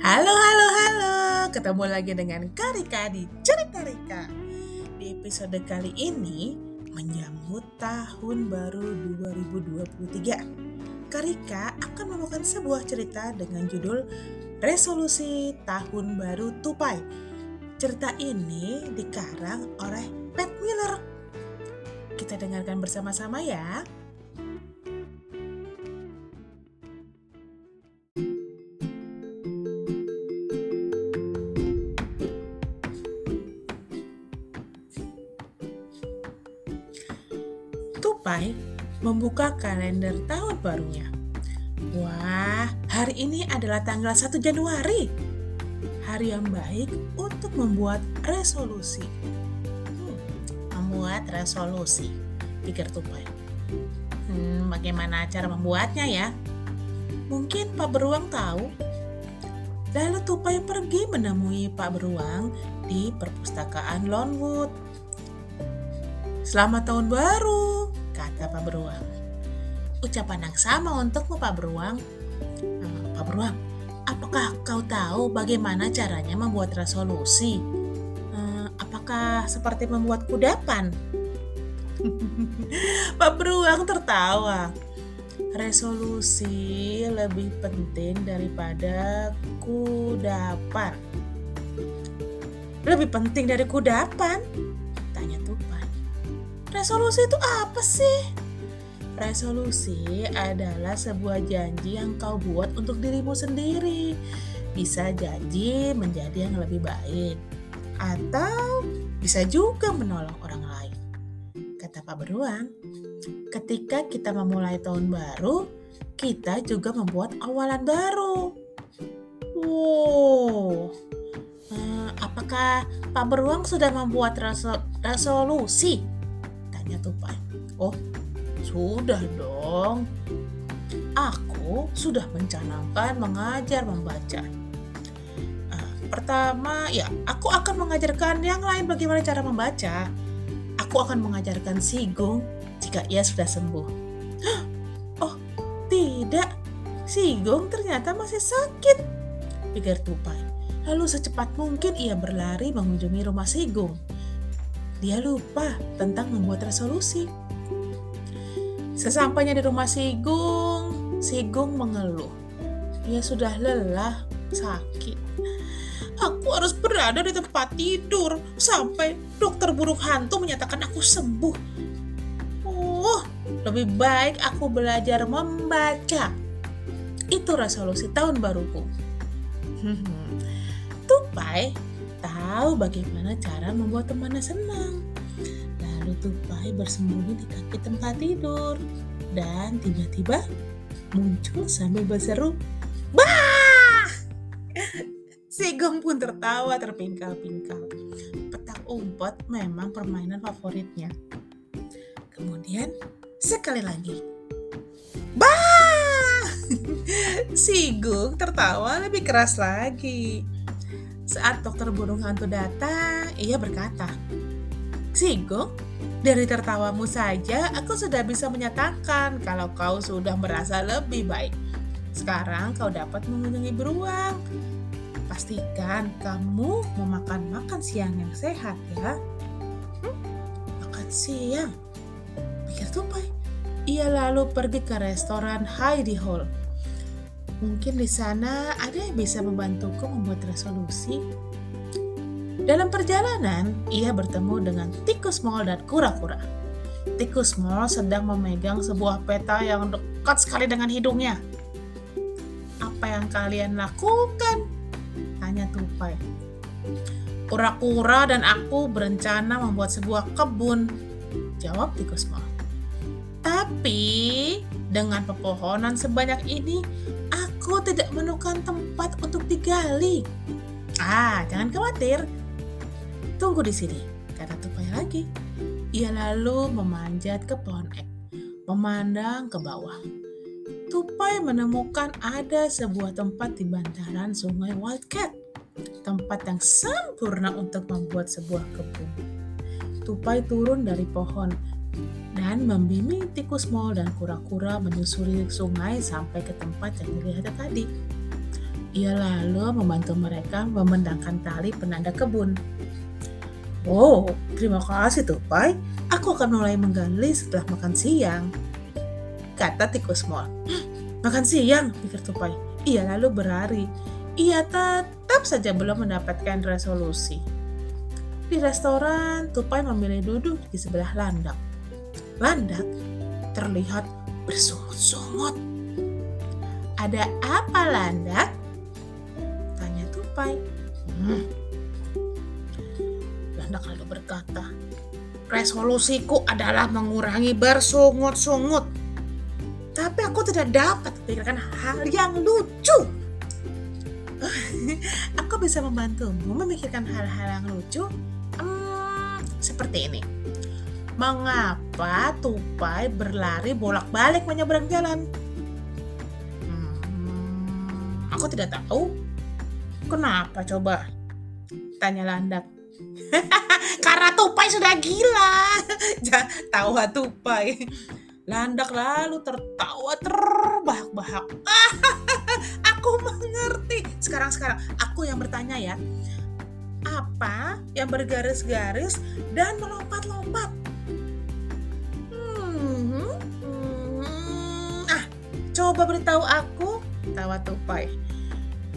Halo, halo, halo. Ketemu lagi dengan Karika di Cerita Rika. Di episode kali ini menyambut tahun baru 2023. Karika akan membawakan sebuah cerita dengan judul Resolusi Tahun Baru Tupai. Cerita ini dikarang oleh Pat Miller. Kita dengarkan bersama-sama ya. Tupai membuka kalender tahun barunya. Wah, hari ini adalah tanggal 1 Januari. Hari yang baik untuk membuat resolusi. Hmm, membuat resolusi, pikir Tupai. Hmm, bagaimana cara membuatnya ya? Mungkin Pak Beruang tahu. Lalu Tupai pergi menemui Pak Beruang di perpustakaan Longwood. Selamat tahun baru, kata Pak Beruang. Ucapan yang sama untukmu Pak Beruang. Hmm, Pak Beruang, apakah kau tahu bagaimana caranya membuat resolusi? Hmm, apakah seperti membuat kudapan? Pak Beruang tertawa. Resolusi lebih penting daripada kudapan. Lebih penting dari kudapan? Resolusi itu apa sih? Resolusi adalah sebuah janji yang kau buat untuk dirimu sendiri. Bisa janji menjadi yang lebih baik, atau bisa juga menolong orang lain. Kata Pak Beruang, ketika kita memulai tahun baru, kita juga membuat awalan baru. Wow, eh, apakah Pak Beruang sudah membuat resol- resolusi? Tanya Tupai. Oh, sudah dong. Aku sudah mencanangkan mengajar membaca. Eh, pertama, ya, aku akan mengajarkan yang lain bagaimana cara membaca. Aku akan mengajarkan Sigung jika ia sudah sembuh. Oh, tidak. Sigung ternyata masih sakit, pikir Tupai. Lalu secepat mungkin ia berlari mengunjungi rumah Sigung. Dia lupa tentang membuat resolusi. Sesampainya di rumah Sigung, Sigung mengeluh. Ia sudah lelah, sakit. Aku harus berada di tempat tidur sampai dokter burung hantu menyatakan aku sembuh. Oh, lebih baik aku belajar membaca. Itu resolusi tahun baruku. Tupai tahu bagaimana cara membuat temannya senang. Lalu Tupai bersembunyi di kaki tempat tidur dan tiba-tiba muncul sambil berseru, "Bah!" Si Gong pun tertawa terpingkal-pingkal. Petak umpet memang permainan favoritnya. Kemudian sekali lagi, "Bah!" Si Gong tertawa lebih keras lagi. Saat dokter burung hantu datang, ia berkata, Sigong, dari tertawamu saja aku sudah bisa menyatakan kalau kau sudah merasa lebih baik. Sekarang kau dapat mengunjungi beruang. Pastikan kamu memakan makan siang yang sehat ya. Hmm, makan siang? Pikir Tupai. Ia lalu pergi ke restoran Heidi Hall. Mungkin di sana ada yang bisa membantuku membuat resolusi. Dalam perjalanan, ia bertemu dengan tikus mall dan kura-kura. Tikus mall sedang memegang sebuah peta yang dekat sekali dengan hidungnya. Apa yang kalian lakukan? Tanya Tupai. Kura-kura dan aku berencana membuat sebuah kebun. Jawab tikus mall. Tapi dengan pepohonan sebanyak ini, aku tidak menemukan tempat untuk digali. Ah, jangan khawatir. Tunggu di sini, kata Tupai lagi. Ia lalu memanjat ke pohon ek, memandang ke bawah. Tupai menemukan ada sebuah tempat di bantaran sungai Wildcat. Tempat yang sempurna untuk membuat sebuah kebun. Tupai turun dari pohon dan membimbing tikus mall dan kura-kura menyusuri sungai sampai ke tempat yang dilihat tadi. Ia lalu membantu mereka memendangkan tali penanda kebun. Oh, terima kasih Tupai. Aku akan mulai menggali setelah makan siang. Kata tikus mol. Makan siang, pikir Tupai. Ia lalu berlari. Ia tetap saja belum mendapatkan resolusi. Di restoran, Tupai memilih duduk di sebelah landak. Landak terlihat bersungut-sungut. Ada apa landak? Tanya Tupai. Hmm. Landak lalu berkata, resolusiku adalah mengurangi bersungut-sungut. Tapi aku tidak dapat memikirkan hal yang lucu. aku bisa membantumu memikirkan hal-hal yang lucu hmm, seperti ini. Mengapa tupai berlari bolak-balik menyeberang jalan? Hmm, aku tidak tahu. Kenapa coba? Tanya landak. Karena tupai sudah gila. Tawa tupai. Landak lalu tertawa terbahak-bahak. aku mengerti. Sekarang-sekarang aku yang bertanya ya. Apa yang bergaris-garis dan melompat-lompat? Coba beritahu aku, tawa Tupai.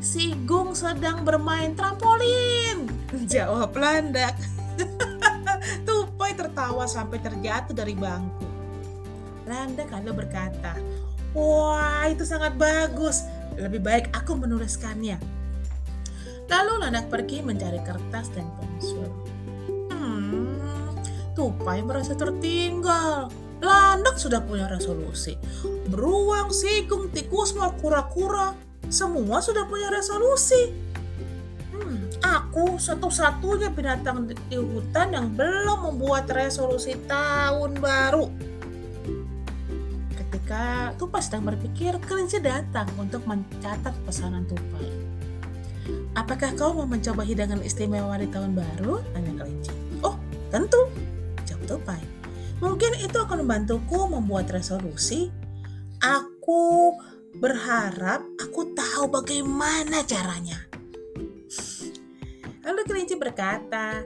Si Gung sedang bermain trampolin, jawab Landak. Tupai tertawa sampai terjatuh dari bangku. Landak lalu berkata, Wah, itu sangat bagus. Lebih baik aku menuliskannya. Lalu Landak pergi mencari kertas dan pensil. Hmm, Tupai merasa tertinggal Landak sudah punya resolusi. Beruang, sigung, tikus, mau kura-kura, semua sudah punya resolusi. Hmm, aku satu-satunya binatang di, di hutan yang belum membuat resolusi tahun baru. Ketika Tupai sedang berpikir, kelinci datang untuk mencatat pesanan Tupai. Apakah kau mau mencoba hidangan istimewa di tahun baru? Tanya kelinci. Oh, tentu, jawab Tupai. Mungkin itu akan membantuku membuat resolusi. Aku berharap aku tahu bagaimana caranya. Lalu kelinci berkata,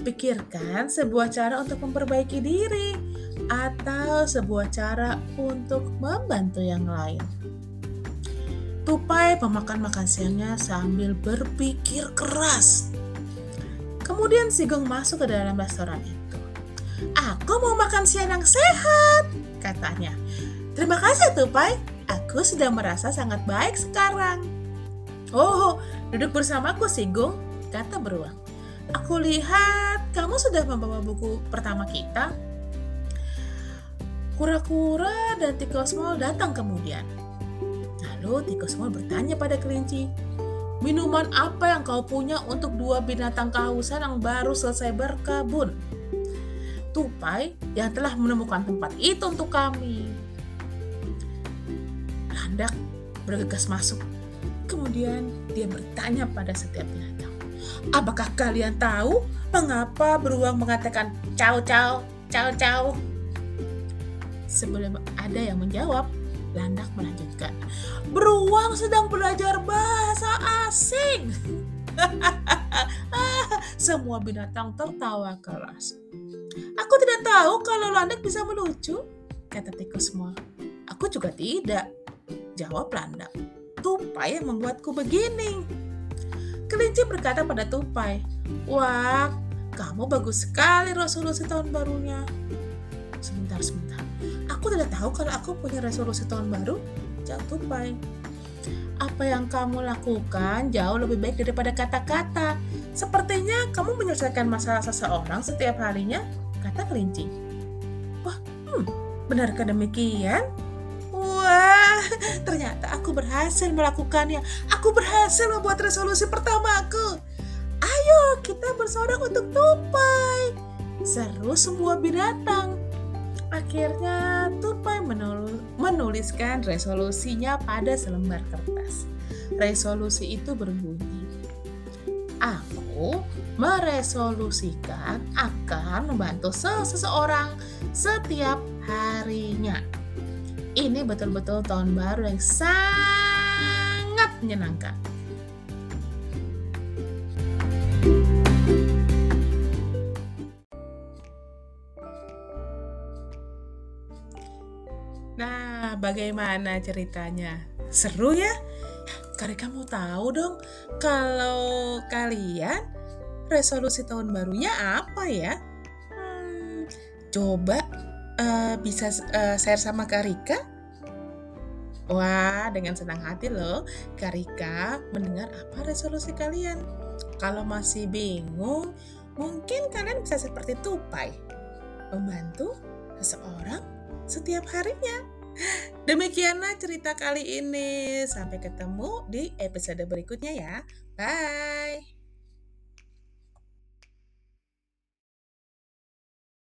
pikirkan sebuah cara untuk memperbaiki diri atau sebuah cara untuk membantu yang lain. Tupai pemakan makan siangnya sambil berpikir keras. Kemudian Sigong masuk ke dalam restoran itu. Aku mau makan siang yang sehat, katanya. Terima kasih Tupai, aku sudah merasa sangat baik sekarang. Oh, duduk bersamaku Sigung, kata beruang. Aku lihat kamu sudah membawa buku pertama kita. Kura-kura dan tikus mal datang kemudian. Lalu tikus mal bertanya pada kelinci, Minuman apa yang kau punya untuk dua binatang kehausan yang baru selesai berkebun? tupai yang telah menemukan tempat itu untuk kami. Landak bergegas masuk. Kemudian dia bertanya pada setiap binatang. Apakah kalian tahu mengapa beruang mengatakan ciao ciao ciao ciao? Sebelum ada yang menjawab, Landak melanjutkan. Beruang sedang belajar bahasa asing. Semua binatang tertawa keras. Aku tidak tahu kalau landak bisa melucu, kata tikus semua. Aku juga tidak, jawab landak. Tupai yang membuatku begini. Kelinci berkata pada Tupai, Wah, kamu bagus sekali resolusi tahun barunya. Sebentar, sebentar. Aku tidak tahu kalau aku punya resolusi tahun baru, jawab Tupai apa yang kamu lakukan jauh lebih baik daripada kata-kata. Sepertinya kamu menyelesaikan masalah seseorang setiap harinya, kata kelinci. Wah, hmm, benarkah demikian? Wah, ternyata aku berhasil melakukannya. Aku berhasil membuat resolusi pertamaku. Ayo, kita bersorak untuk tupai. Seru semua binatang. Akhirnya Tupai menuliskan resolusinya pada selembar kertas. Resolusi itu berbunyi, Aku meresolusikan akan membantu seseorang setiap harinya ini betul-betul tahun baru yang sangat menyenangkan. Nah, bagaimana ceritanya? Seru ya? Karena kamu tahu dong, kalau kalian resolusi tahun barunya apa ya? Hmm, coba uh, bisa uh, share sama Karika? Wah, dengan senang hati loh, Karika mendengar apa resolusi kalian. Kalau masih bingung, mungkin kalian bisa seperti Tupai, membantu seseorang setiap harinya. Demikianlah cerita kali ini. Sampai ketemu di episode berikutnya ya. Bye.